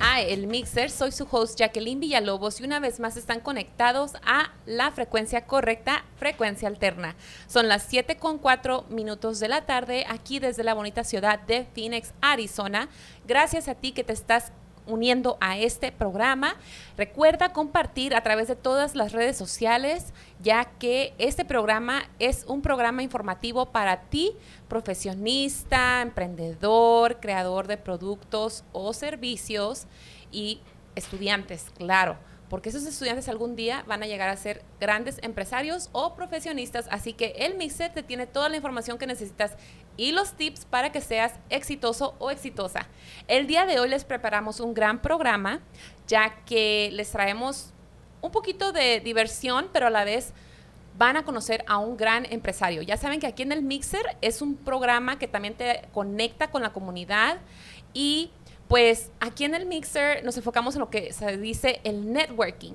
a El Mixer. Soy su host Jacqueline Villalobos y una vez más están conectados a la frecuencia correcta, frecuencia alterna. Son las 7 con 4 minutos de la tarde aquí desde la bonita ciudad de Phoenix, Arizona. Gracias a ti que te estás uniendo a este programa. Recuerda compartir a través de todas las redes sociales, ya que este programa es un programa informativo para ti, profesionista, emprendedor, creador de productos o servicios y estudiantes, claro porque esos estudiantes algún día van a llegar a ser grandes empresarios o profesionistas. Así que el Mixer te tiene toda la información que necesitas y los tips para que seas exitoso o exitosa. El día de hoy les preparamos un gran programa, ya que les traemos un poquito de diversión, pero a la vez van a conocer a un gran empresario. Ya saben que aquí en el Mixer es un programa que también te conecta con la comunidad y pues aquí en el Mixer nos enfocamos en lo que se dice el networking.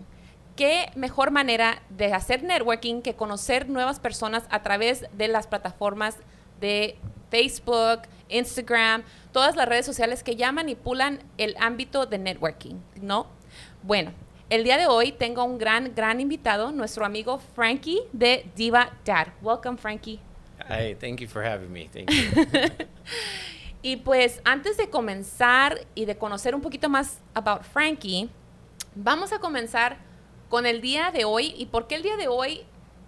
¿Qué mejor manera de hacer networking que conocer nuevas personas a través de las plataformas de Facebook, Instagram, todas las redes sociales que ya manipulan el ámbito de networking, ¿no? Bueno, el día de hoy tengo un gran, gran invitado, nuestro amigo Frankie de Diva Dad. Welcome, Frankie. Hi, thank you for having me. Thank you. Y pues antes de comenzar y de conocer un poquito más about Frankie, vamos a comenzar con el día de hoy y por qué el día de hoy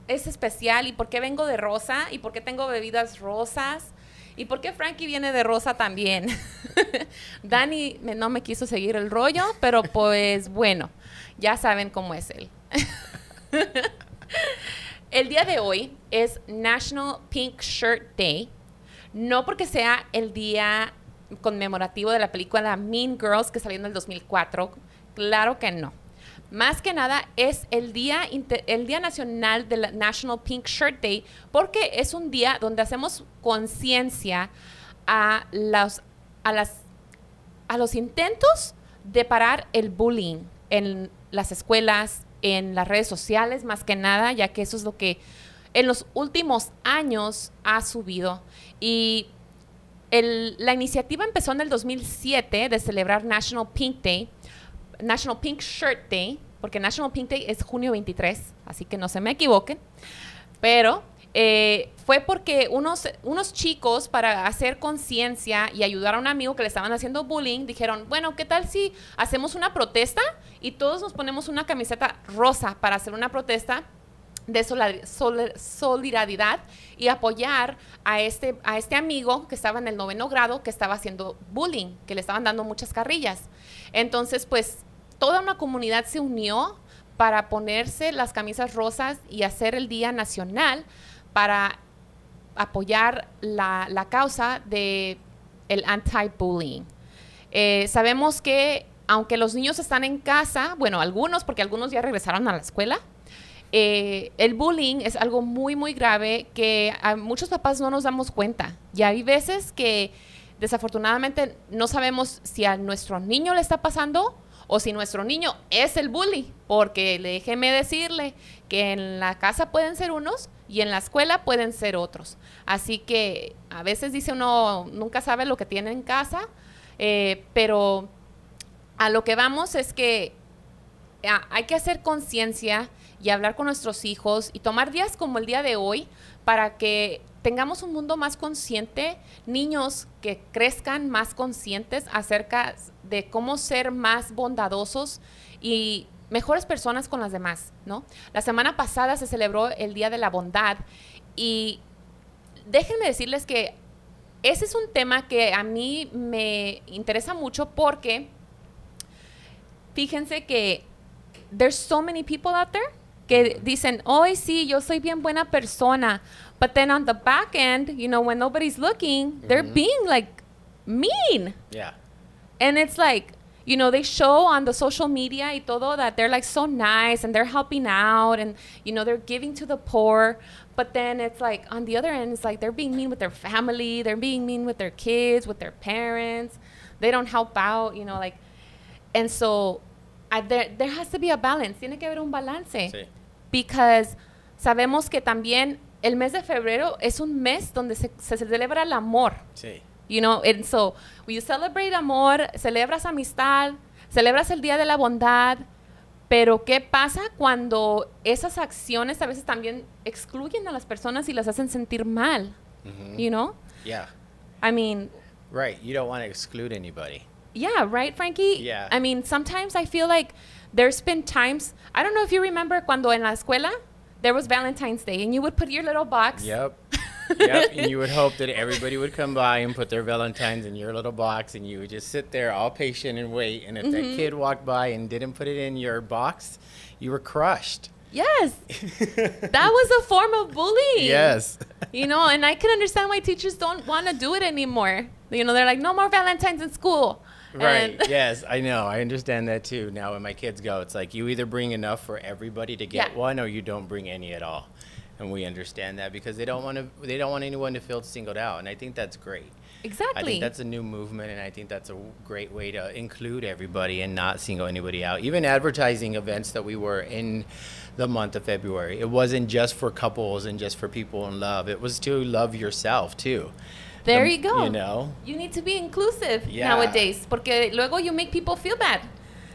es especial y por qué vengo de rosa y por qué tengo bebidas rosas y por qué Frankie viene de rosa también. Dani no me quiso seguir el rollo, pero pues bueno, ya saben cómo es él. el día de hoy es National Pink Shirt Day no porque sea el día conmemorativo de la película Mean Girls que salió en el 2004, claro que no. Más que nada es el día, el día nacional de la National Pink Shirt Day porque es un día donde hacemos conciencia a los, a, las, a los intentos de parar el bullying en las escuelas, en las redes sociales, más que nada, ya que eso es lo que en los últimos años ha subido. Y la iniciativa empezó en el 2007 de celebrar National Pink Day, National Pink Shirt Day, porque National Pink Day es junio 23, así que no se me equivoquen. Pero eh, fue porque unos, unos chicos, para hacer conciencia y ayudar a un amigo que le estaban haciendo bullying, dijeron, bueno, ¿qué tal si hacemos una protesta y todos nos ponemos una camiseta rosa para hacer una protesta de solidaridad y apoyar a este, a este amigo que estaba en el noveno grado, que estaba haciendo bullying, que le estaban dando muchas carrillas. Entonces, pues, toda una comunidad se unió para ponerse las camisas rosas y hacer el Día Nacional para apoyar la, causa de anti-bullying. Eh, sabemos que aunque los niños están en casa, bueno, algunos, porque algunos ya regresaron a la escuela, eh, el bullying es algo muy, muy grave que a muchos papás no nos damos cuenta. Y hay veces que desafortunadamente no sabemos si a nuestro niño le está pasando o si nuestro niño es el bully, porque déjeme decirle que en la casa pueden ser unos y en la escuela pueden ser otros. Así que a veces dice uno, nunca sabe lo que tiene en casa, eh, pero a lo que vamos es que ah, hay que hacer conciencia y hablar con nuestros hijos y tomar días como el día de hoy para que tengamos un mundo más consciente, niños que crezcan más conscientes acerca de cómo ser más bondadosos y mejores personas con las demás, ¿no? La semana pasada se celebró el Día de la Bondad y déjenme decirles que ese es un tema que a mí me interesa mucho porque fíjense que there's so many people out there que dicen, hoy sí, yo soy bien buena persona. But then on the back end, you know, when nobody's looking, they're mm-hmm. being like mean. Yeah. And it's like, you know, they show on the social media y todo that they're like so nice and they're helping out and, you know, they're giving to the poor. But then it's like on the other end, it's like they're being mean with their family, they're being mean with their kids, with their parents. They don't help out, you know, like, and so I, there, there has to be a balance. Tiene que haber un balance. Sí because sabemos que también el mes de febrero es un mes donde se, celebra el amor. Sí. You know, and so we celebrate amor, celebras amistad, celebras el Día de la Bondad, pero ¿qué pasa cuando esas acciones a veces también excluyen a las personas y las hacen sentir mal? You know? Yeah. I mean, Right. You don't want to exclude anybody. yeah, right, Frankie? Yeah. I mean, sometimes I feel like there's been times, I don't know if you remember cuando en la escuela there was Valentine's Day and you would put your little box. Yep. yep. And you would hope that everybody would come by and put their Valentines in your little box, and you would just sit there all patient and wait. And if that mm-hmm. kid walked by and didn't put it in your box, you were crushed. Yes. that was a form of bullying. Yes. You know, and I can understand why teachers don't want to do it anymore. You know, they're like, no more Valentines in school. Right. And- yes, I know. I understand that too. Now, when my kids go, it's like you either bring enough for everybody to get Yeah. one, or you don't bring any at all. And we understand that because they don't want to. They don't want anyone to feel singled out, and I think that's great. Exactly. I think that's a new movement, and I think that's a great way to include everybody and not single anybody out. Even advertising events that we were in the month of February, it wasn't just for couples and just for people in love. It was to love yourself too. There The- you go. You know. You need to be inclusive Yeah. nowadays porque luego you make people feel bad.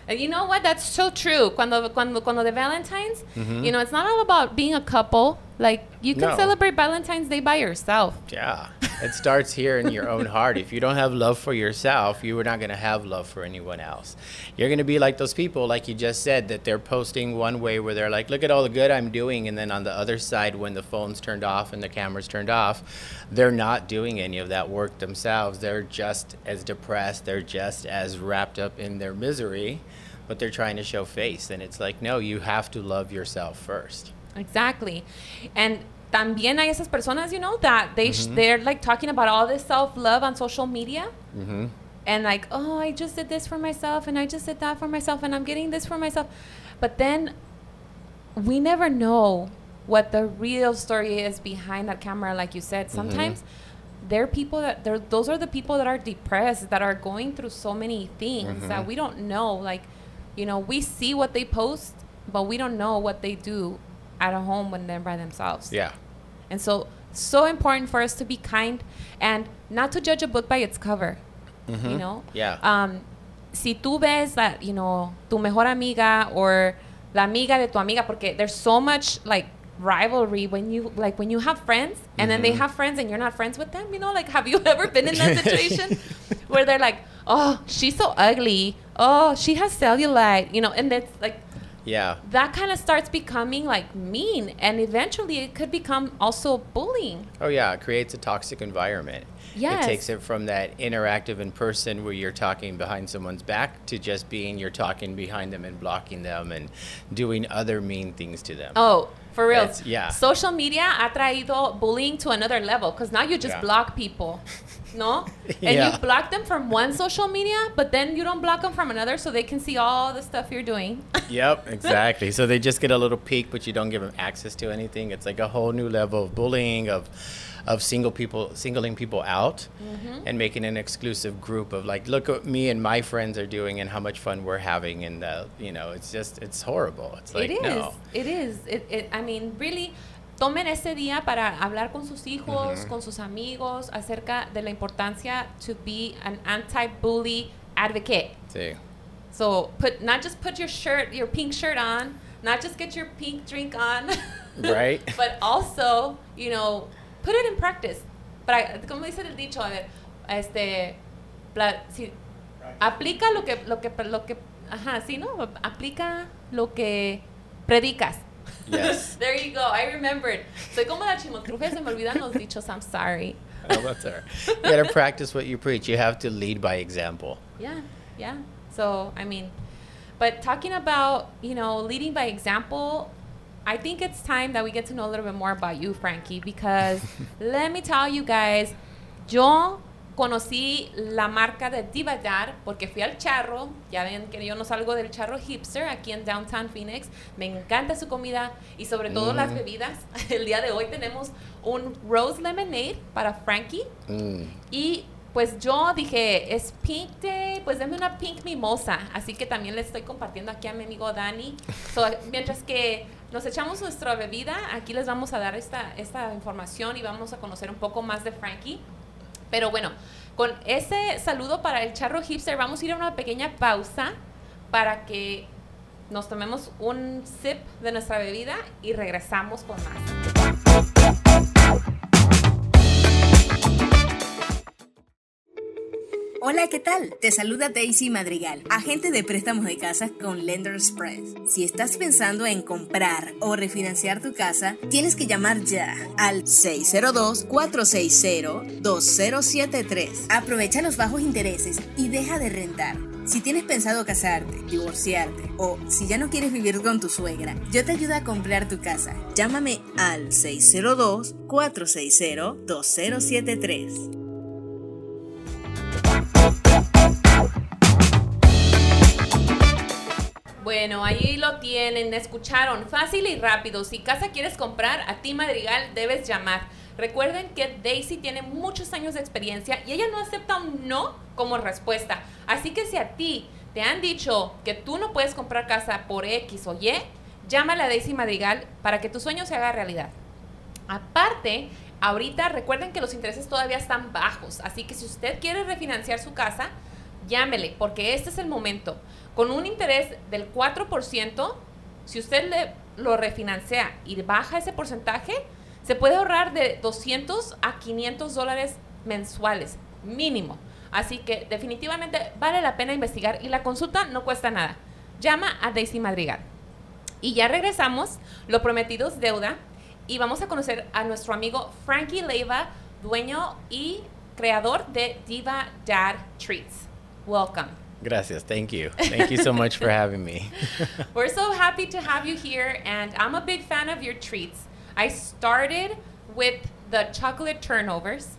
And you know what? That's so true. Cuando, cuando, cuando de Valentine's, mm-hmm. you know, it's not all about being a couple. Like, you can No. celebrate Valentine's Day by yourself. Yeah, it starts here in your own heart. If you don't have love for yourself, you are not going to have love for anyone else. You're going to be like those people, like you just said, that they're posting one way where they're like, look at all the good I'm doing. And then on the other side, when the phone's turned off and the camera's turned off, they're not doing any of that work themselves. They're just as depressed, they're just as wrapped up in their misery, but they're trying to show face. And it's like, no, you have to love yourself first. Exactly. And también hay esas personas, you know, that they sh- mm-hmm. they're like talking about all this self-love on social media. Mm-hmm. And like, oh, I just did this for myself and I just did that for myself and I'm getting this for myself. But then we never know what the real story is behind that camera like you said. Mm-hmm. Sometimes there are people that they're those are the people that are depressed that are going through so many things that mm-hmm. we don't know like you know, we see what they post, but we don't know what they do at a home when they're by themselves. Yeah. And so, so important for us to be kind and not to judge a book by its cover. You know? Yeah. Um, si tú ves that, you know, tu mejor amiga or la amiga de tu amiga, porque there's so much like rivalry when you like when you have friends and then they have friends and you're not friends with them, you know? Like have you ever been in that situation where they're like, "Oh, she's so ugly. Oh, she has cellulite." You know, and it's like Yeah. that kind of starts becoming like mean and eventually it could become also bullying Oh yeah, it creates a toxic environment. Yes. It takes it from that interactive in person where you're talking behind someone's back to just being you're talking behind them and blocking them and doing other mean things to them. oh for real It's- yeah. social media ha traído bullying to another level because now you just Yeah. block people no and Yeah. you block them from one social media but then you don't block them from another so they can see all the stuff you're doing Yep, exactly. so they just get a little peek, but you don't give them access to anything. It's like a whole new level of bullying, of of single people, singling people out, Mm-hmm. and making an exclusive group of like, look what me and my friends are doing, and how much fun we're having, and uh, you know, it's just it's horrible. It's like it is. no. It is. It, it, I mean, really, tomen ese día para hablar con sus hijos, con sus amigos, acerca de la importancia to be an anti-bully advocate. Sí. So put not just put your shirt, your pink shirt on, not just get your pink drink on, Right. but also, you know, put it in practice. But I, como dice el dicho, a ver, este, pla- si, aplica lo que, lo que, lo que, ajá, sí, no, aplica lo que predicas. Yes. there you go. I remembered. Soy como la Chimoltrufia, se me olvidan los dichos. I'm sorry. Oh, that's all right. You gotta practice what you preach. You have to lead by example. Yeah, yeah. So, I mean, but talking about, you know, leading by example, I think it's time that we get to know a little bit more about you, Frankie, because let me tell you guys, yo conocí la marca de Divadar porque fui al charro. Ya ven que yo no salgo del charro hipster aquí en Downtown Phoenix. Me encanta su comida y sobre todo las Mm. bebidas. El día de hoy tenemos un Rose Lemonade para Frankie. Mm. Y pues yo dije, es Pink Day, pues dame una Pink Mimosa. Así que también le estoy compartiendo aquí a mi amigo Dani. So, mientras que nos echamos nuestra bebida, aquí les vamos a dar esta, esta información y vamos a conocer un poco más de Frankie. Pero bueno, con ese saludo para el charro hipster, vamos a ir a una pequeña pausa para que nos tomemos un sip de nuestra bebida y regresamos con más. Hola, ¿qué tal? Te saluda Daisy Madrigal, agente de préstamos de casas con Lender Express. Si estás pensando en comprar o refinanciar tu casa, tienes que llamar ya al 602-460-2073. Aprovecha los bajos intereses y deja de rentar. Si tienes pensado casarte, divorciarte o si ya no quieres vivir con tu suegra, yo te ayudo a comprar tu casa. Llámame al 602-460-2073. Bueno, ahí lo tienen, escucharon, fácil y rápido. Si casa quieres comprar, a ti Madrigal debes llamar. Recuerden que Daisy tiene muchos años de experiencia y ella no acepta un no como respuesta. Así que si a ti te han dicho que tú no puedes comprar casa por X o Y, llámale a Daisy Madrigal para que tu sueño se haga realidad. Aparte, ahorita recuerden que los intereses todavía están bajos, así que si usted quiere refinanciar su casa, llámele, porque este es el momento. Con un interés del 4%, si usted le, lo refinancia y baja ese porcentaje, se puede ahorrar de 200 a 500 dólares mensuales, mínimo. Así que definitivamente vale la pena investigar y la consulta no cuesta nada. Llama a Daisy Madrigal. Y ya regresamos, lo prometido es deuda, y vamos a conocer a nuestro amigo Frankie Leiva, dueño y creador de Diva Dad Treats. Welcome. Gracias. Thank you. Thank you so much for having me. We're so happy to have you here, and I'm a big fan of your treats. I started with the chocolate turnovers,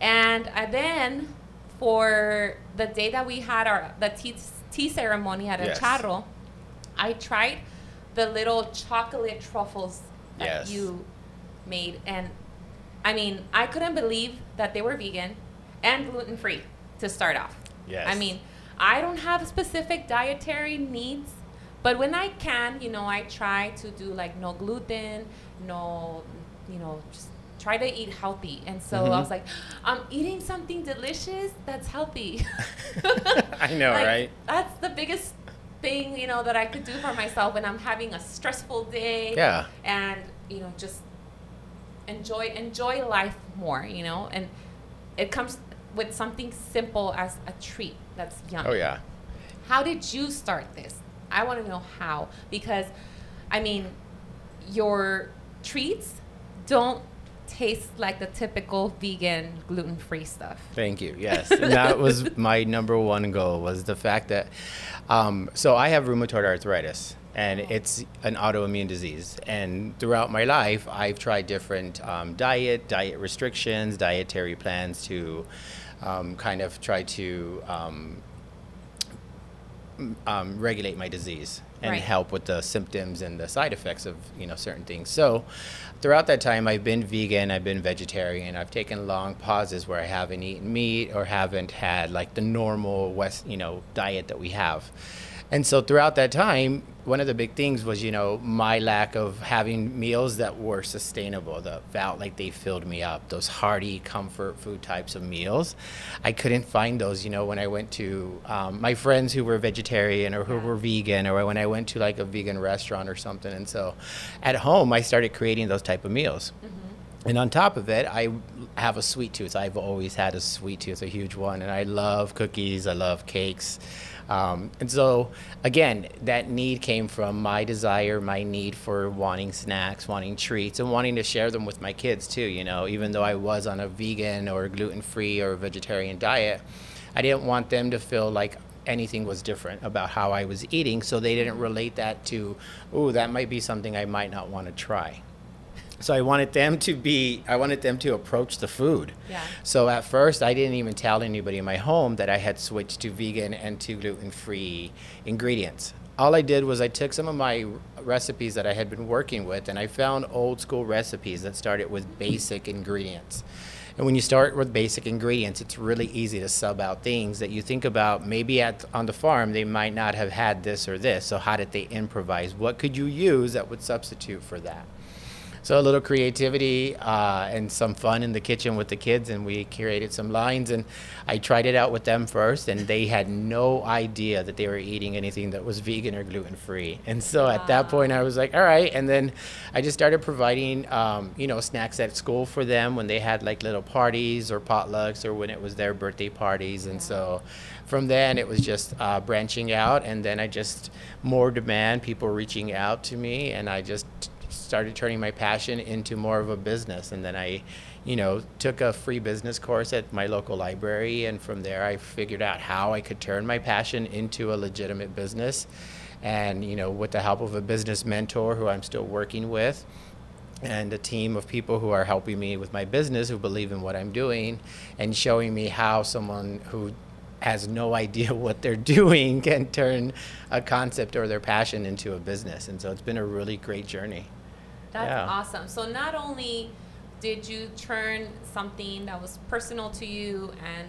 and I then for the day that we had our the tea, tea ceremony at Yes. Charro, I tried the little chocolate truffles that Yes. you made, and I mean, I couldn't believe that they were vegan and gluten free to start off. Yes. I mean, I don't have specific dietary needs, but when I can, you know, I try to do like no gluten, no, you know, just try to eat healthy. And so I Mhm. was like, I'm eating something delicious that's healthy. I know, Like, right? That's the biggest thing, you know, that I could do for myself when I'm having a stressful day. Yeah. And, you know, just enjoy enjoy life more, you know, and it comes with something simple as a treat that's yummy. Oh yeah. How did you start this? I want to know how because I mean your treats don't taste like the typical vegan gluten-free stuff. Thank you. Yes, and that was my number one goal was the fact that. Um, so I have rheumatoid arthritis, and it's an autoimmune disease. And throughout my life, I've tried different um, diet, diet restrictions, dietary plans to um, kind of try to um, um, regulate my disease and Right. help with the symptoms and the side effects of you know certain things. So throughout that time, I've been vegan, I've been vegetarian, I've taken long pauses where I haven't eaten meat or haven't had like the normal West you know diet that we have. And so throughout that time, one of the big things was, you know, my lack of having meals that were sustainable, that felt like they filled me up, those hearty comfort food types of meals. I couldn't find those, you know, when I went to um, my friends who were vegetarian or who were vegan, or when I went to like a vegan restaurant or something. And so at home, I started creating those type of meals. And on top of it, I have a sweet tooth. I've always had a sweet tooth, a huge one, and I love cookies. I love cakes. Um, and so, again, that need came from my desire, my need for wanting snacks, wanting treats, and wanting to share them with my kids too. You know, even though I was on a vegan or gluten free or vegetarian diet, I didn't want them to feel like anything was different about how I was eating, so they didn't relate that to, oh, that might be something I might not want to try. So I wanted them to be, I wanted them to approach the food. Yeah. So at first, I didn't even tell anybody in my home that I had switched to vegan and to gluten free ingredients. All I did was I took some of my recipes that I had been working with and I found old school recipes that started with basic ingredients. And when you start with basic ingredients, it's really easy to sub out things that you think about maybe at on the farm they might not have had this or this. So how did they improvise? What could you use that would substitute for that? So a little creativity uh, and some fun in the kitchen with the kids, and we curated some lines. And I tried it out with them first, and they had no idea that they were eating anything that was vegan or gluten free. And so at that point, I was like, all right. And then I just started providing, um, you know, snacks at school for them when they had like little parties or potlucks or when it was their birthday parties. And so from then it was just uh, branching out, and then I just more demand, people reaching out to me, and I just started turning my passion into more of a business. And then I, you know, took a free business course at my local library. And from there, I figured out how I could turn my passion into a legitimate business. And, you know, with the help of a business mentor who I'm still working with, and a team of people who are helping me with my business who believe in what I'm doing and showing me how someone who has no idea what they're doing can turn a concept or their passion into a business. And so it's been a really great journey. That's Yeah. awesome. So not only did you turn something that was personal to you and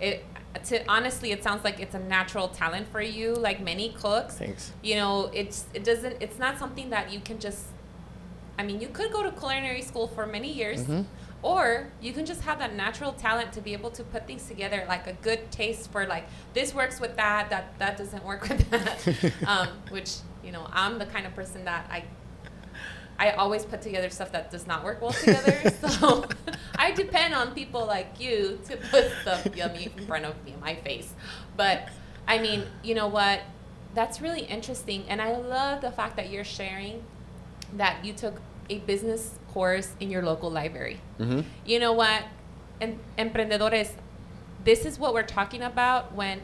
it to honestly it sounds like it's a natural talent for you like many cooks. Thanks. You know, it's it doesn't it's not something that you can just I mean, you could go to culinary school for many years Mhm. or you can just have that natural talent to be able to put things together like a good taste for like this works with that that that doesn't work with that um, which you know i'm the kind of person that i i always put together stuff that does not work well together. So i depend on people like you to put stuff yummy in front of me in my face. But i mean you know what? That's really interesting and i love the fact that you're sharing that you took a business course in your local library. Mm-hmm. you know what? Em- emprendedores this is what we're talking about when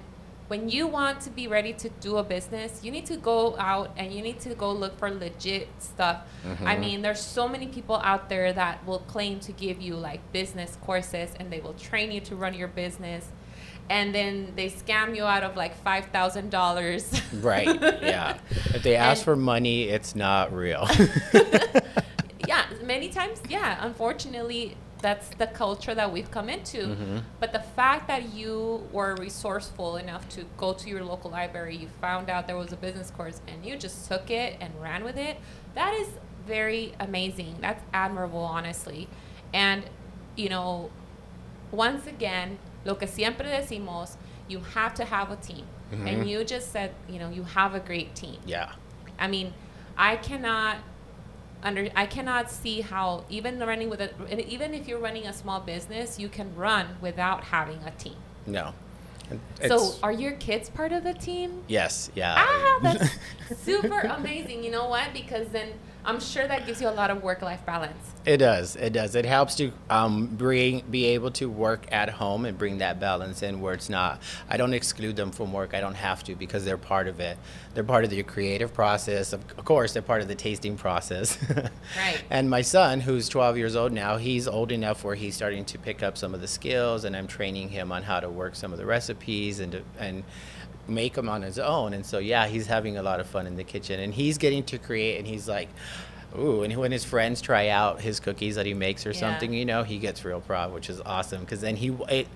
when you want to be ready to do a business you need to go out and you need to go look for legit stuff i Mhm. mean there's so many people out there that will claim to give you like business courses and they will train you to run your business and then they scam you out of like $5000 Right. Yeah. If they ask And- for money, it's not real. yeah, many times, yeah. Unfortunately, that's the culture that we've come into. Mhm. But the fact that you were resourceful enough to go to your local library, you found out there was a business course, and you just took it and ran with it, that is very amazing. That's admirable, honestly. And, you know, once again, lo que siempre decimos, you have to have a team. And Mhm. you just said, you know, you have a great team. yeah. I mean, I cannot under I cannot see how even running with a even if you're running a small business, you can run without having a team. No. so, are your kids part of the team? yes. Yeah. Ah, that's super amazing. You know what? Because then I'm sure that gives you a lot of work-life balance. It does. It does. It helps to um, bring, be able to work at home and bring that balance in where it's not. I don't exclude them from work. I don't have to because they're part of it. They're part of the creative process. Of, of course, they're part of the tasting process. Right. And my son, who's 12 years old now, he's old enough where he's starting to pick up some of the skills, and I'm training him on how to work some of the recipes and to, and make them on his own. And so, yeah, he's having a lot of fun in the kitchen, and he's getting to create. And he's like, ooh, and when his friends try out his cookies that he makes or Yeah. something, you know, he gets real proud, which is awesome because then he it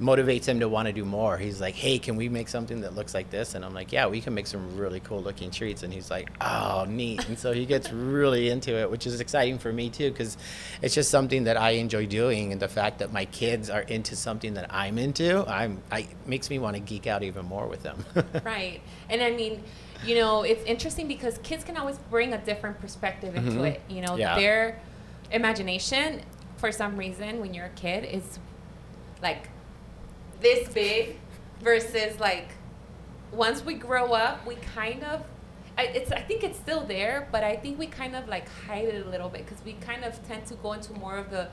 motivates him to want to do more. He's like, hey, can we make something that looks like this? And I'm like, yeah, we can make some really cool looking treats. And he's like, oh, neat. And so he gets really into it, which is exciting for me too because it's just something that I enjoy doing. And the fact that my kids are into something that I'm into, I'm I makes me want to geek out even more with them. right. And I mean, you know, it's interesting because kids can always bring a different perspective into Mhm. it. You know, Yeah. their imagination, for some reason, when you're a kid, is like this big versus like once we grow up, we kind of. I, it's, I think it's still there, but I think we kind of like hide it a little bit because we kind of tend to go into more of the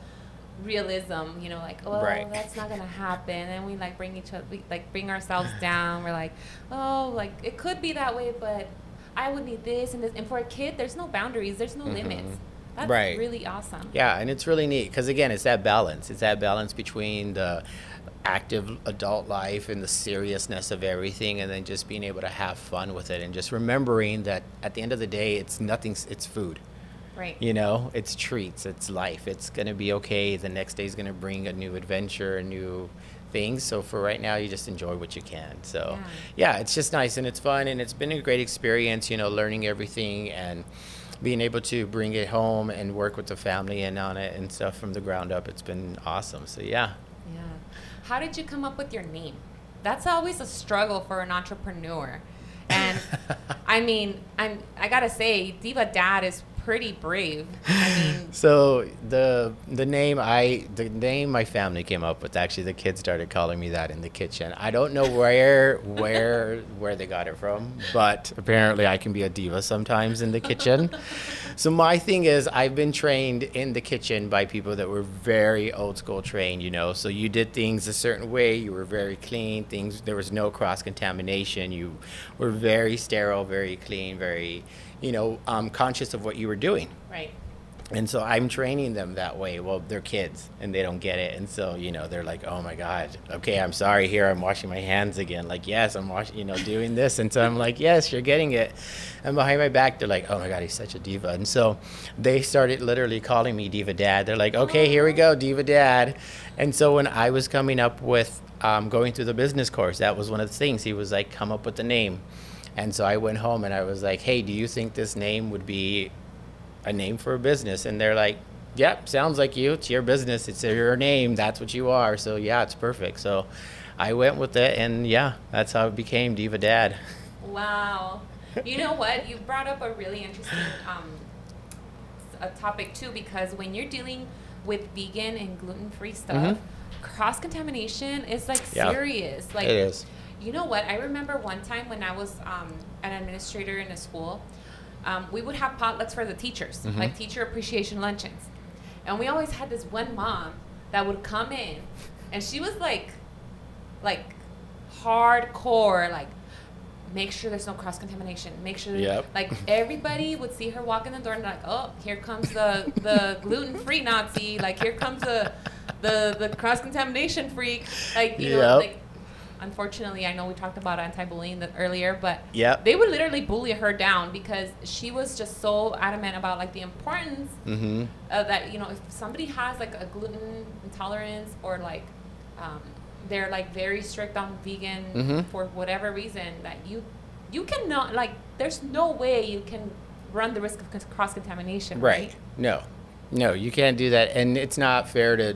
realism, you know, like oh Right. that's not gonna happen, and we like bring each other, we like bring ourselves down. We're like, oh, like it could be that way, but I would need this and this. And for a kid, there's no boundaries, there's no Mhm. limits. That's Right. really awesome. Yeah, and it's really neat because again, it's that balance. It's that balance between the active adult life and the seriousness of everything, and then just being able to have fun with it, and just remembering that at the end of the day, it's nothing. It's food. Right. You know, it's treats. It's life. It's gonna be okay. The next day is gonna bring a new adventure, a new things. So for right now, you just enjoy what you can. So yeah, it's just nice and it's fun and it's been a great experience. You know, learning everything and being able to bring it home and work with the family and on it and stuff from the ground up, it's been awesome. So yeah. Yeah. How did you come up with your name? That's always a struggle for an entrepreneur. And I mean, I'm I gotta say, Diva Dad is pretty brave. I mean, So the the name I the name my family came up with actually the kids started calling me that in the kitchen. I don't know where where where they got it from, but apparently I can be a diva sometimes in the kitchen. So my thing is I've been trained in the kitchen by people that were very old school trained, you know. So you did things a certain way, you were very clean, things there was no cross contamination, you were very sterile, very clean, very you know, um, conscious of what you were doing. right. And so I'm training them that way. Well, they're kids and they don't get it. And so, you know, they're like, oh my God, okay, I'm sorry here. I'm washing my hands again. Like, yes, I'm washing, you know, doing this. And so I'm like, yes, you're getting it. And behind my back, they're like, oh my God, he's such a diva. And so they started literally calling me Diva Dad. They're like, okay, here we go, Diva Dad. And so when I was coming up with um, going through the business course, that was one of the things. He was like, come up with the name. And so I went home and I was like, hey, do you think this name would be a name for a business? And they're like yep sounds like you. It's your business. It's your name. That's what you are. So yeah it's perfect. So i went with it and yeah that's how it became diva dad. Wow. You know what? You brought up a really interesting um, a topic too because when you're dealing with vegan and gluten free stuff, cross contamination is like Yeah. serious. Like it is You know what? I remember one time when I was um, an administrator in a school, um, we would have potlucks for the teachers, Mhm. like teacher appreciation luncheons. And we always had this one mom that would come in, and she was like, like hardcore, like make sure there's no cross contamination. Make sure, Yep. like everybody would see her walk in the door and like, oh, here comes the the gluten free Nazi. Like here comes the the the cross contamination freak. Like you know, Yep. like unfortunately, I know we talked about anti-bullying the, earlier, but Yep. they would literally bully her down because she was just so adamant about like the importance mm-hmm of that. You know, if somebody has like a gluten intolerance or like um, they're like very strict on vegan Mhm. for whatever reason, that you you cannot like. There's no way you can run the risk of cross contamination. right no no you can't do that and it's not fair to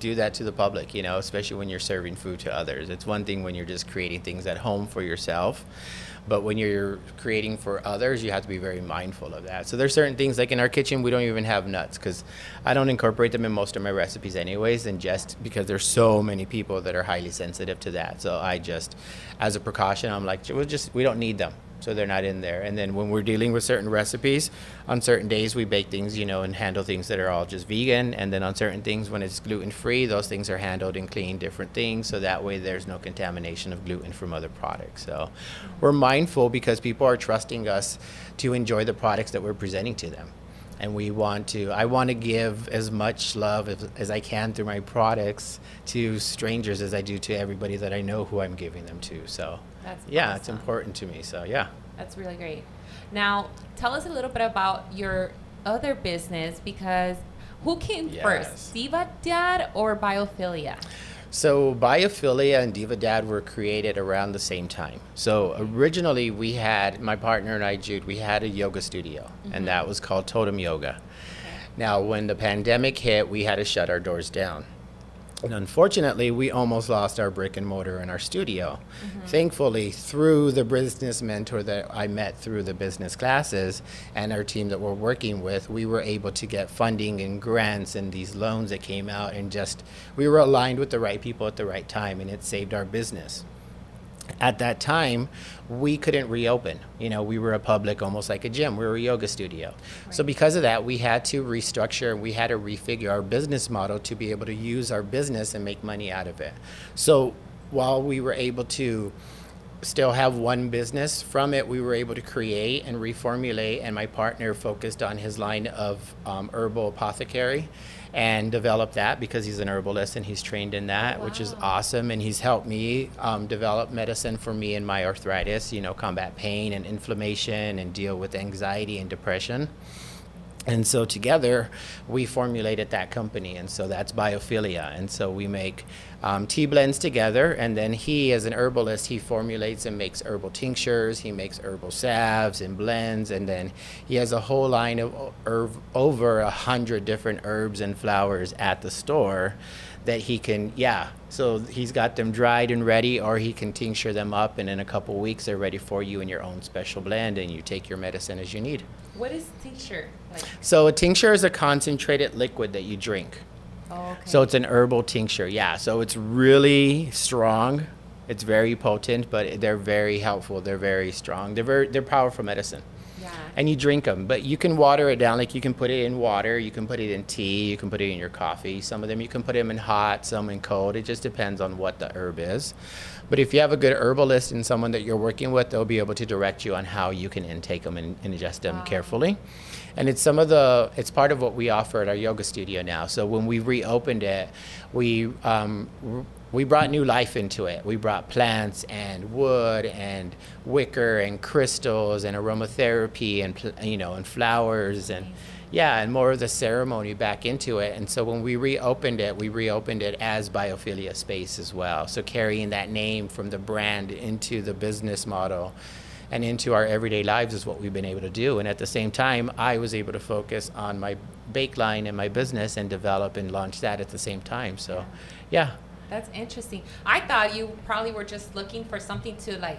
do that to the public you know especially when you're serving food to others. It's one thing when you're just creating things at home for yourself but when you're creating for others you have to be very mindful of that. So there's certain things like in our kitchen we don't even have nuts because i don't incorporate them in most of my recipes anyways and just because there's so many people that are highly sensitive to that. So i just as a precaution i'm like we'll just we don't need them so they're not in there. And then when we're dealing with certain recipes, on certain days we bake things, you know, and handle things that are all just vegan. And then on certain things, when it's gluten free, those things are handled and cleaned different things. So that way there's no contamination of gluten from other products. So we're mindful because people are trusting us to enjoy the products that we're presenting to them. And we want to, I want to give as much love as, as I can through my products to strangers as I do to everybody that I know who I'm giving them to. So That's yeah, it's important to me. So yeah. That's really great. Now, tell us a little bit about your other business because who came Yes. first, Diva Dad or Biophilia? So Biophilia and Diva Dad were created around the same time. So originally we had my partner and I, Jude, we had a yoga studio, and mm-hmm. that was called Totem Yoga. Now, when the pandemic hit, we had to shut our doors down. And unfortunately, we almost lost our brick and mortar in our studio. Mm-hmm. Thankfully, through the business mentor that I met through the business classes and our team that we're working with, we were able to get funding and grants and these loans that came out, and just we were aligned with the right people at the right time, and it saved our business at that time we couldn't reopen. You know we were a public almost like a gym. We were a yoga studio. So because of that we had to restructure and we had to refigure our business model to be able to use our business and make money out of it. So while we were able to still have one business from it we were able to create and reformulate and my partner focused on his line of um, herbal apothecary and developed that because he's an herbalist and he's trained in that which is awesome. And he's helped me um, develop medicine for me and my arthritis you know combat pain and inflammation and deal with anxiety and depression. And so together, we formulated that company, and so that's Biophilia. And so we make um, tea blends together, and then he, as an herbalist, he formulates and makes herbal tinctures. He makes herbal salves and blends, and then he has a whole line of herb, over a hundred different herbs and flowers at the store that he can, yeah. So he's got them dried and ready, or he can tincture them up, and in a couple weeks they're ready for you in your own special blend, and you take your medicine as you need. What is tincture? Like, So a tincture is a concentrated liquid that you drink. Oh, okay. So it's an herbal tincture, yeah. So it's really strong. It's very potent, but they're very helpful. They're very strong. They're very they're powerful medicine. yeah. And you drink them, but you can water it down. Like you can put it in water, you can put it in tea, you can put it in your coffee. Some of them you can put them in hot, some in cold. It just depends on what the herb is. But if you have a good herbalist and someone that you're working with, they'll be able to direct you on how you can intake them and, and ingest them Wow. carefully. And it's some of the, it's part of what we offer at our yoga studio now. So when we reopened it, we, um, we brought new life into it. We brought plants and wood and wicker and crystals and aromatherapy and, you know, and flowers and, yeah, and more of the ceremony back into it. And so when we reopened it, we reopened it as Biophilia Space as well. So carrying that name from the brand into the business model and into our everyday lives is what we've been able to do. And at the same time, I was able to focus on my bake line and my business and develop and launch that at the same time. So, yeah. That's interesting. I thought you probably were just looking for something to like,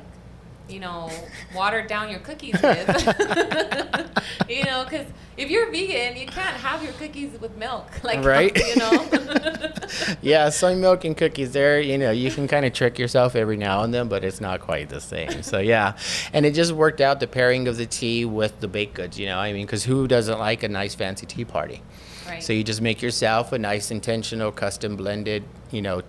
you know, watered down your cookies with. you know, because if you're vegan, you can't have your cookies with milk. Like, Right. You know. yeah, soy milk and cookies there, you know, you can kind of trick yourself every now and then, but it's not quite the same. So, yeah. And it just worked out the pairing of the tea with the baked goods, you know, I mean, because who doesn't like a nice fancy tea party? right. So you just make yourself a nice, intentional, custom blended, you know,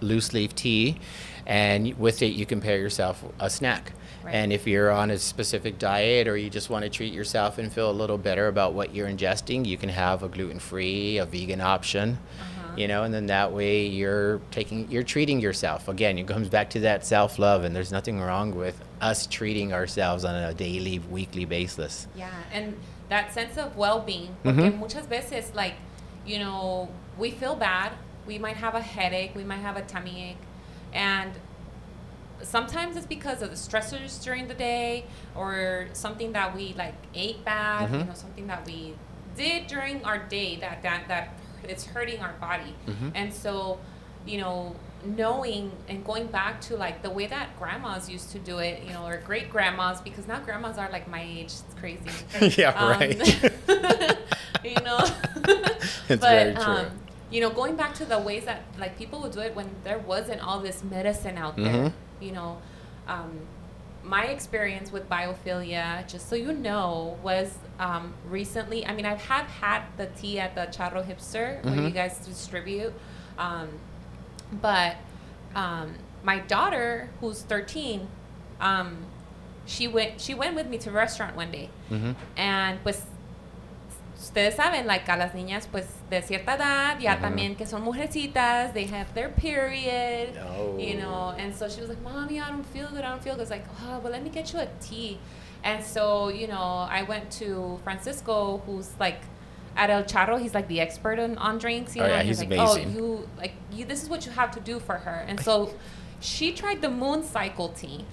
loose leaf tea, and with it you can pair yourself a snack. Right. And if you're on a specific diet or you just want to treat yourself and feel a little better about what you're ingesting, you can have a gluten-free, a vegan option. Uh-huh. You know, and then that way you're taking, you're treating yourself. Again, it comes back to that self-love, and there's nothing wrong with us treating ourselves on a daily, weekly basis. Yeah, and that sense of well-being, porque Mhm. muchas veces, like, you know, we feel bad. We might have a headache. We might have a tummy ache, and sometimes it's because of the stressors during the day or something that we like ate bad. You Mhm. know, something that we did during our day that that that it's hurting our body, Mhm. and so, you know. Knowing and going back to like the way that grandmas used to do it, you know, or great grandmas, because now grandmas are like my age. It's crazy. yeah, Um, right. you know. It's but very true. um, you know, going back to the ways that like people would do it when there wasn't all this medicine out there. Mhm. You know, um, my experience with biophilia, just so you know, was um, recently. I mean, I've had had the tea at the Charro Hipster where Mhm. you guys distribute, um, but um, my daughter, who's thirteen, um, she went. She went with me to a restaurant one day. Mhm. And pues ustedes saben, like a las niñas pues de cierta edad, ya Ujú. también que son mujercitas, they have their period, No. you know, and so she was like, mommy, I don't feel good, I don't feel good. I was like, oh, well, let me get you a tea. And so, you know, I went to Francisco, who's like at El Charro, he's like the expert on, on drinks, you Oh, know, yeah, and he's like, oh, amazing. oh, you, like, you, this is what you have to do for her. And so she tried the moon cycle tea.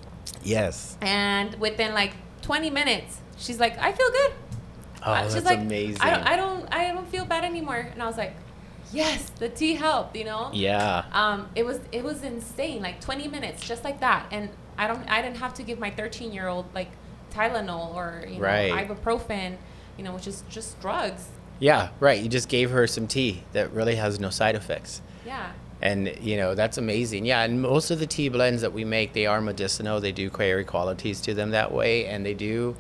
Yes. And within like 20 minutes, she's like, I feel good. Oh, Uh, that's like, amazing. I don't, I don't, I don't feel bad anymore. And I was like, yes, the tea helped. You know. yeah. Um, it was, it was insane. Like 20 minutes, just like that. And I don't, I didn't have to give my 13 year old like Tylenol or you know Right. ibuprofen, you know, which is just drugs. Yeah, right. You just gave her some tea that really has no side effects. Yeah. And you know that's amazing. Yeah, and most of the tea blends that we make, they are medicinal. They do carry qualities to them that way, and they do,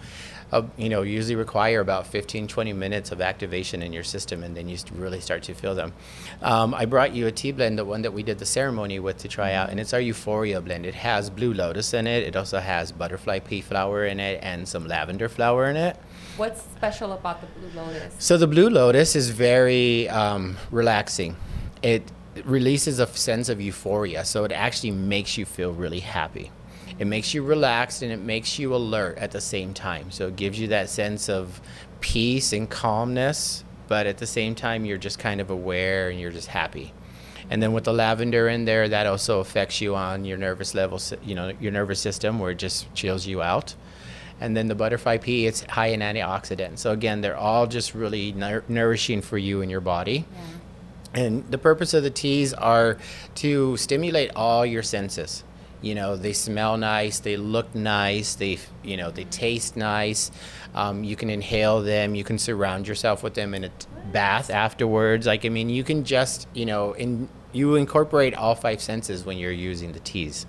uh, you know, usually require about 15, 20 minutes of activation in your system, and then you really start to feel them. Um, I brought you a tea blend, the one that we did the ceremony with, to try out, and it's our Euphoria blend. It has blue lotus in it. It also has butterfly pea flower in it, and some lavender flower in it. What's special about the Blue Lotus? So the Blue Lotus is very um, relaxing. It releases a sense of euphoria, so it actually makes you feel really happy. It makes you relaxed and it makes you alert at the same time. So it gives you that sense of peace and calmness, but at the same time, you're just kind of aware and you're just happy. And then with the lavender in there, that also affects you on your nervous level, you know, your nervous system, where it just chills you out. And then the butterfly pea, it's high in antioxidants. So again, they're all just really nour- nourishing for you and your body. And the purpose of the teas are to stimulate all your senses. You know, they smell nice, they look nice, they, you know, they taste nice. Um, you can inhale them, you can surround yourself with them in a t- bath afterwards. Like, I mean, you can just, you know, in, you incorporate all five senses when you're using the teas.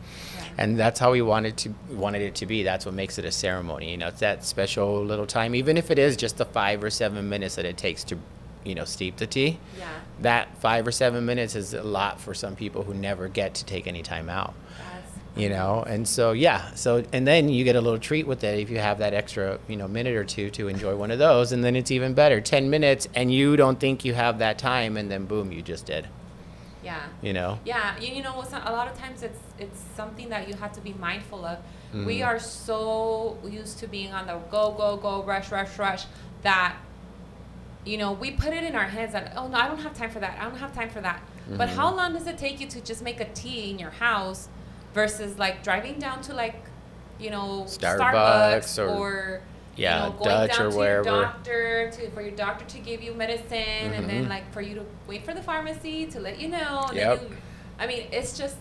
And that's how we wanted to wanted it to be. That's what makes it a ceremony. You know, it's that special little time, even if it is just the five or seven minutes that it takes to, you know, steep the tea Yeah. that five or seven minutes is a lot for some people who never get to take any time out That's, you know and so yeah so and then you get a little treat with it if you have that extra you know minute or two to enjoy one of those and then it's even better 10 minutes and you don't think you have that time and then boom you just did yeah. you know Yeah, you, you know, a lot of times it's it's something that you have to be mindful of. Mm-hmm. We are so used to being on the go, go, go, rush, rush, rush that you know we put it in our heads that oh no, I don't have time for that. I don't have time for that. But Mm-hmm. how long does it take you to just make a tea in your house versus like driving down to like you know Starbucks or- or Yeah, you know, going Dutch down or to wherever. your doctor to for your doctor to give you medicine and then Mhm. like for you to wait for the pharmacy to let you know Yep. you, I mean it's just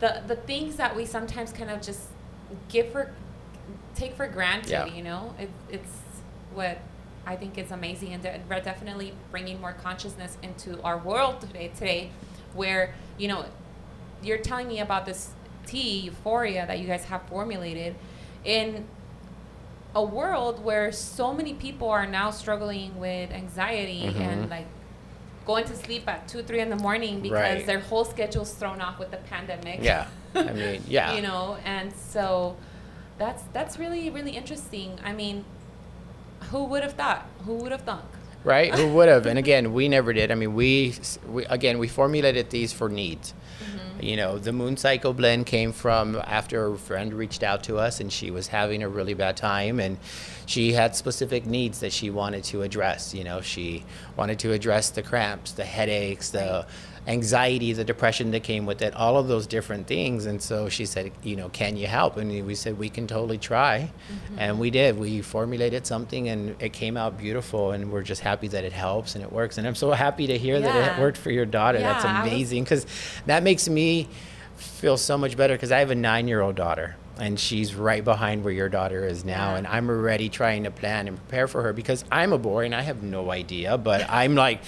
the the things that we sometimes kind of just give for take for granted Yeah. you know it, it's what I think is amazing and de- we're definitely bringing more consciousness into our world today today where you know you're telling me about this tea euphoria that you guys have formulated in a world where so many people are now struggling with anxiety Mhm. and like going to sleep at two three in the morning because Right. their whole schedule's thrown off with the pandemic. Yeah. I mean yeah. You know? And so that's that's really really interesting. I mean who would have thought? Who would have thunk? Right? Who would have? And again we never did. I mean we, we again we formulated these for needs you know the moon cycle blend came from after a friend reached out to us and she was having a really bad time and she had specific needs that she wanted to address. You know she wanted to address the cramps the headaches the anxiety the depression that came with it all of those different things. And so she said you know can you help? And we said we can totally try. Mm-hmm. And we did. We formulated something and it came out beautiful and we're just happy that it helps and it works. And i'm so happy to hear that it worked for your daughter. That's Yeah, was- amazing because that makes me feel so much better because i have a nine year old daughter and she's right behind where your daughter is now Yeah. and i'm already trying to plan and prepare for her because i'm a boy and i have no idea but i'm like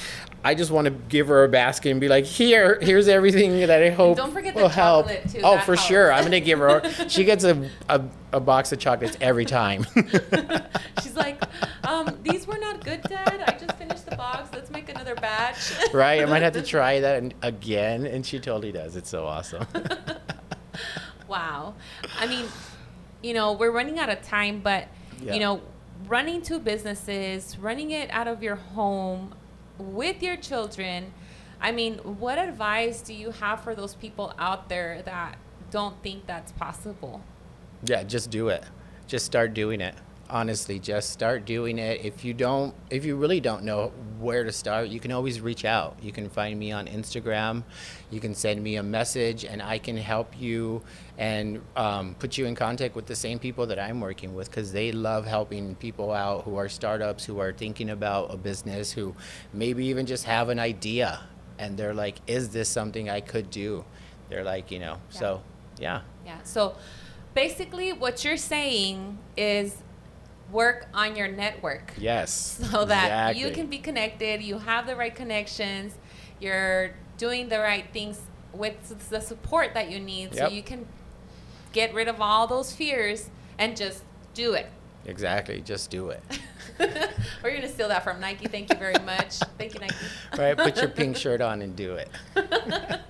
i just want to give her a basket and be like here here's everything that i hope don't forget the will help. too. oh for helps. sure i'm gonna give her she gets a, a, a box of chocolates every time. She's like um, these were not good dad. I just finished the box. Let's make another batch. Right i might have to try that again and she totally does. It's so awesome Wow. I mean, you know, we're running out of time, but, Yeah. you know, running two businesses, running it out of your home with your children, I mean, what advice do you have for those people out there that don't think that's possible? Yeah, just do it. Just start doing it. Honestly, just start doing it. If you don't, if you really don't know where to start, you can always reach out. You can find me on Instagram. You can send me a message, and I can help you and um, put you in contact with the same people that I'm working with because they love helping people out who are startups, who are thinking about a business, who maybe even just have an idea, and they're like, "Is this something I could do?" They're like, you know, Yeah. so yeah. Yeah. So basically, what you're saying is work on your network. Yes. so that you can be connected, you have the right connections, you're doing the right things with the support that you need so you can get rid of all those fears and just do it. Exactly. Just do it. We're going to steal that from Nike. Thank you very much. Thank you, Nike. Right. Put your pink shirt on and do it.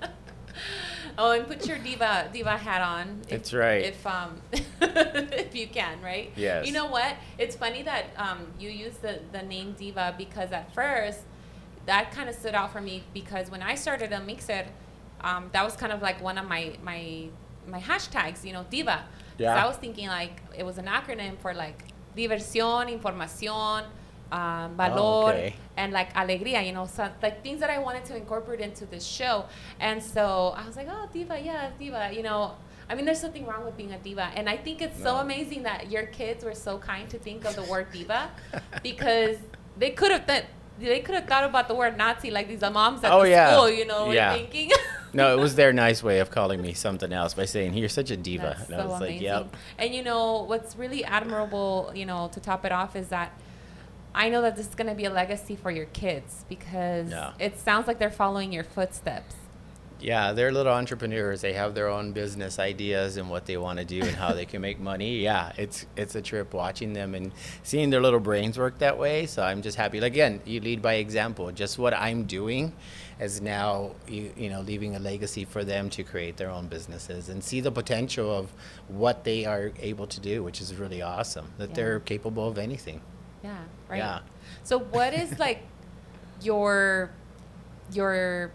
Oh, and put your diva diva hat on. if- That's right. If um, if you can, right? Yes. You know what? It's funny that um, you use the the name diva because at first that kind of stood out for me because when I started a mixer, um, that was kind of like one of my my my hashtags. You know, diva. Yeah. I was thinking like it was an acronym for like diversión, información, um, valor, okay. and like alegría. You know, so, like things that I wanted to incorporate into this show. And so I was like, oh, diva, yeah, diva. You know, I mean, there's nothing wrong with being a diva, and I think it's so amazing that your kids were so kind to think of the word diva, because they could have th- they could have thought about the word Nazi like these moms at Oh, the yeah. school. You know, were Yeah. thinking. No, it was their nice way of calling me something else by saying, "You're such a diva." That's and so I was amazing. like, "Yep." And you know what's really admirable, you know, to top it off is that I know that this is going to be a legacy for your kids because Yeah. it sounds like they're following your footsteps. Yeah, they're little entrepreneurs. They have their own business ideas and what they want to do and how they can make money. Yeah, it's it's a trip watching them and seeing their little brains work that way. So I'm just happy. Like, again, you lead by example. Just what I'm doing is now you you know leaving a legacy for them to create their own businesses and see the potential of what they are able to do, which is really awesome. That Yeah. they're capable of anything. Yeah, right. Yeah. So what is like your your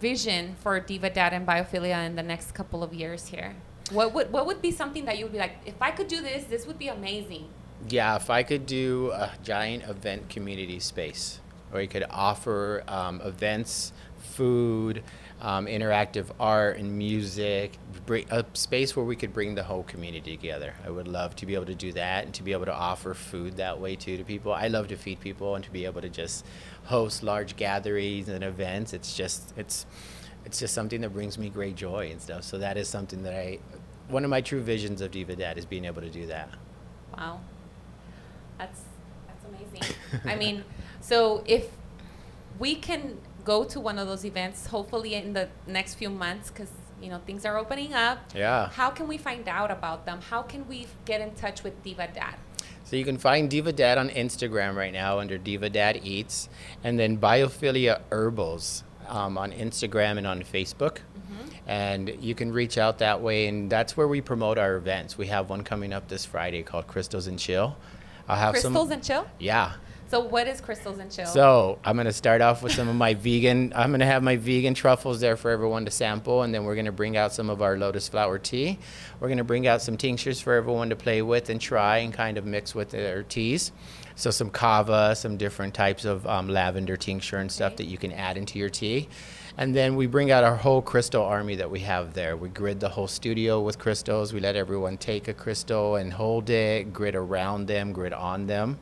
vision for Diva Dad and biophilia in the next couple of years here? What would what would be something that you would be like, if I could do this, this would be amazing. Yeah, if I could do a giant event community space where you could offer um, events, food, um, interactive art and music, a space where we could bring the whole community together. I would love to be able to do that and to be able to offer food that way too to people. I love to feed people and to be able to just host large gatherings and events. It's just it's it's just something that brings me great joy and stuff. So that is something that I one of my true visions of Diva Dad is being able to do that. Wow. That's that's amazing. I mean, so if we can go to one of those events, hopefully in the next few months, because you know things are opening up. Yeah. How can we find out about them? How can we get in touch with Diva Dad? So you can find Diva Dad on Instagram right now under Diva Dad Eats, and then Biophilia Herbals um, on Instagram and on Facebook. And you can reach out that way, and that's where we promote our events. We have one coming up this Friday called Crystals and Chill. I'll have Crystals some. and Chill. yeah. So what is Crystals and Chill? So I'm gonna start off with some of my vegan. I'm gonna have my vegan truffles there for everyone to sample, and then we're gonna bring out some of our lotus flower tea. We're gonna bring out some tinctures for everyone to play with and try and kind of mix with their teas. So some kava, some different types of um, lavender tincture and stuff Okay. that you can add into your tea. And then we bring out our whole crystal army that we have there. We grid the whole studio with crystals. We let everyone take a crystal and hold it, grid around them, grid on them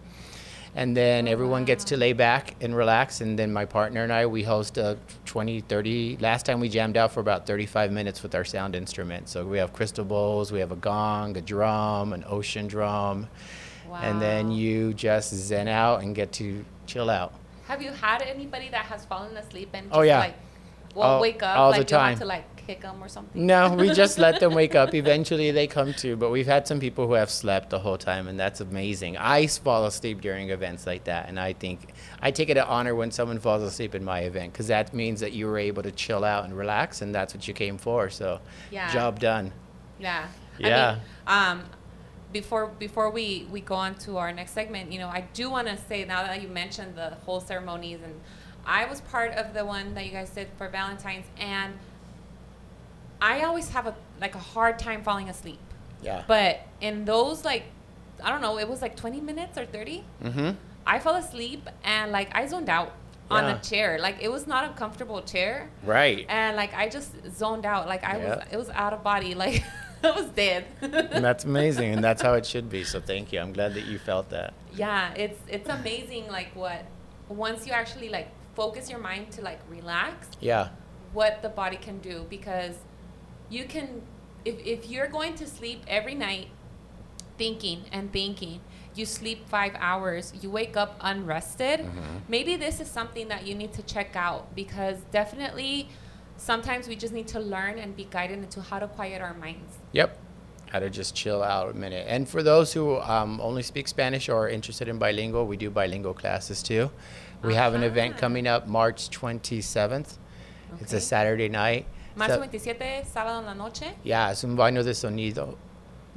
and then everyone gets to lay back and relax. And then my partner and i we host a 20 30 last time we jammed out for about 35 minutes with our sound instrument. So we have crystal bowls we have a gong a drum an ocean drum. And then you just zen out and get to chill out. Have you had anybody that has fallen asleep and oh, just Oh, yeah. like will wake up all the like you want time. to like kick them or something? no we just let them wake up eventually they come to but we've had some people who have slept the whole time and that's amazing i fall asleep during events like that and i think i take it an honor when someone falls asleep in my event because that means that you were able to chill out and relax and that's what you came for so Yeah. job done Yeah. Yeah. I mean, um, before before we we go on to our next segment, you know, I do want to say now that you mentioned the whole ceremonies, and I was part of the one that you guys did for Valentine's, and I always have a like a hard time falling asleep. yeah But in those like, I don't know, it was like 20 minutes or 30. mm-hmm I fell asleep and like I zoned out on Yeah. a chair. Like it was not a comfortable chair right and like I just zoned out. Like I was, Yeah. it was out of body. Like I was dead. and that's amazing and that's how it should be so thank you i'm glad that you felt that yeah, it's it's amazing. Like what once you actually like focus your mind to like relax, yeah what the body can do because you can if if you're going to sleep every night thinking and thinking you sleep five hours you wake up unrested Mhm. maybe this is something that you need to check out because definitely sometimes we just need to learn and be guided into how to quiet our minds Yep. How to just chill out a minute. And for those who um, only speak Spanish or are interested in bilingual, we do bilingual classes too. We have an event coming up March 27th. It's a Saturday night. Marzo So- 27 sábado en la noche yeah, es un baño de sonido.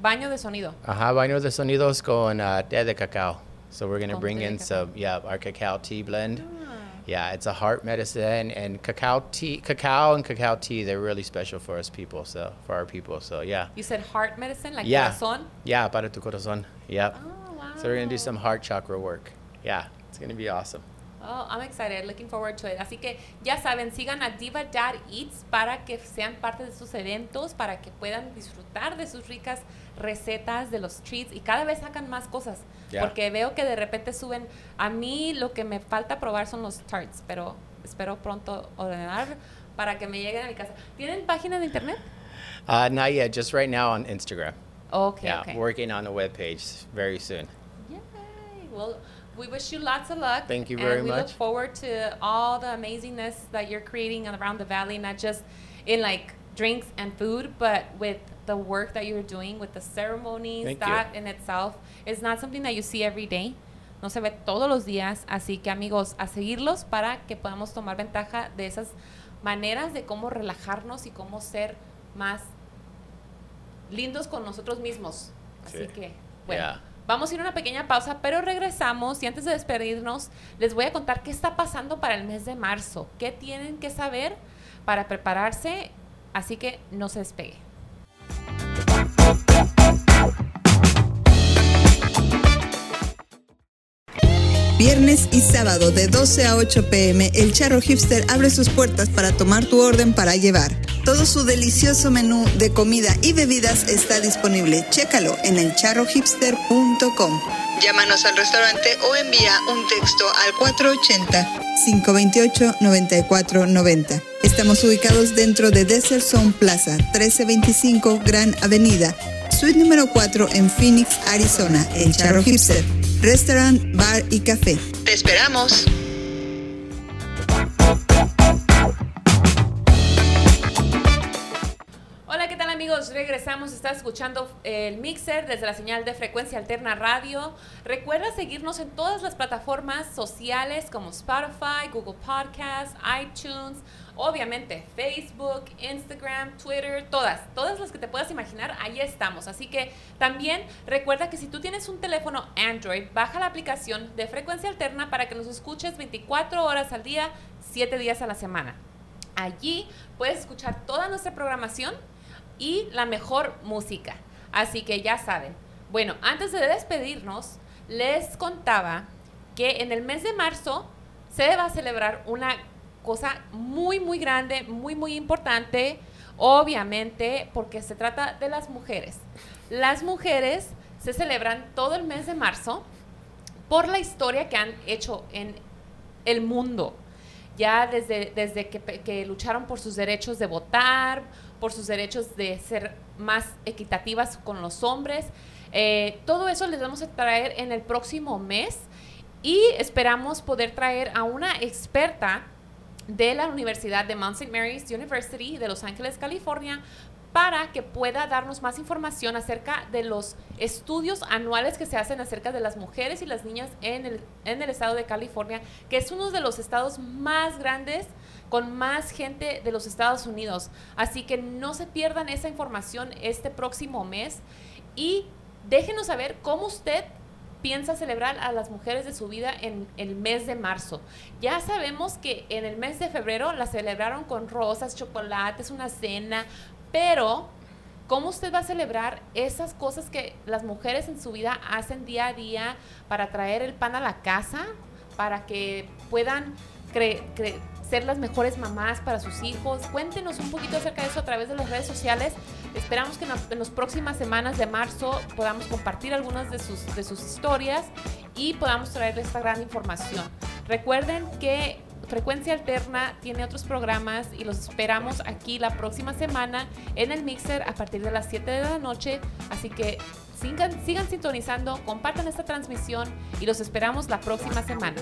baño de sonido Ajá, baño de sonidos con uh, té de cacao. So we're going to bring in some, yeah, our cacao tea blend. Ah. Yeah, it's a heart medicine and cacao tea, cacao and cacao tea, they're really special for us people, so for our people. So yeah. you said heart medicine like Yeah. corazón Yeah, para tu corazón. Yeah. oh wow So we're gonna do some heart chakra work. yeah, it's going to be awesome. Oh, I'm excited, looking forward to it. Así que ya saben, sigan a Diva Dad Eats para que sean parte de sus eventos, para que puedan disfrutar de sus ricas recetas, de los treats y cada vez sacan más cosas. Yeah. Porque veo que de repente suben. A mí lo que me falta probar son los tarts, pero espero pronto ordenar para que me lleguen a mi casa. ¿Tienen página de internet? Uh, not yet, just right now on Instagram. Okay, yeah, okay. working on a web page very soon. Yay. Well, we wish you lots of luck. Thank you very much. and very we look forward to all the amazingness that you're creating around the valley, not just in like drinks and food, but with the work that you're doing with the ceremonies. Thank you. that in itself is not something that you see every day. No se ve todos los días, así que amigos, a seguirlos para que podamos tomar ventaja de esas maneras de cómo relajarnos y cómo ser más lindos con nosotros mismos. Así Sí. que, bueno, Yeah. Vamos a ir a una pequeña pausa, pero regresamos y antes de despedirnos, les voy a contar qué está pasando para el mes de marzo, qué tienen que saber para prepararse, así que no se despegue. Viernes y sábado de 12 a 8 pm, el Charro Hipster abre sus puertas para tomar tu orden para llevar. Todo su delicioso menú de comida y bebidas está disponible. Chécalo en elcharrohipster.com. Llámanos al restaurante o envía un texto al 480-528-9490. Estamos ubicados dentro de Desert Zone Plaza, 1325 Gran Avenida, suite número 4 en Phoenix, Arizona. El Charro Hipster. Restaurant, bar y café. ¡Te esperamos! Amigos? Regresamos, estás escuchando el mixer desde la señal de frecuencia alterna radio. Recuerda seguirnos en todas las plataformas sociales como Spotify, Google Podcasts, iTunes, obviamente Facebook, Instagram, Twitter, todas, todas las que te puedas imaginar, ahí estamos. Así que también recuerda que si tú tienes un teléfono Android, baja la aplicación de frecuencia alterna para que nos escuches 24 horas al día, 7 días a la semana. Allí puedes escuchar toda nuestra programación y la mejor música. Así que ya saben. Bueno, antes de despedirnos, les contaba que en el mes de marzo se va a celebrar una cosa muy, muy grande, muy, muy importante, obviamente porque se trata de las mujeres. Las mujeres se celebran todo el mes de marzo por la historia que han hecho en el mundo. Ya desde, desde que, que lucharon por sus derechos de votar, por sus derechos de ser más equitativas con los hombres. Eh, todo eso les vamos a traer en el próximo mes y esperamos poder traer a una experta de la Universidad de Mount St. Mary's University de Los Ángeles, California, para que pueda darnos más información acerca de los estudios anuales que se hacen acerca de las mujeres y las niñas en el, estado de California, que es uno de los estados más grandes con más gente de los Estados Unidos. Así que no se pierdan esa información este próximo mes y déjenos saber cómo usted piensa celebrar a las mujeres de su vida en el mes de marzo. Ya sabemos que en el mes de febrero la celebraron con rosas, chocolates, una cena, pero ¿cómo usted va a celebrar esas cosas que las mujeres en su vida hacen día a día para traer el pan a la casa, para que puedan ser las mejores mamás para sus hijos. Cuéntenos un poquito acerca de eso a través de las redes sociales. Esperamos que en, las próximas semanas de marzo podamos compartir algunas de sus, de sus historias y podamos traerles esta gran información. Recuerden que Frecuencia Alterna tiene otros programas y los esperamos aquí la próxima semana en el Mixer a partir de las 7 de la noche. Así que sigan, sigan sintonizando, compartan esta transmisión y los esperamos la próxima semana.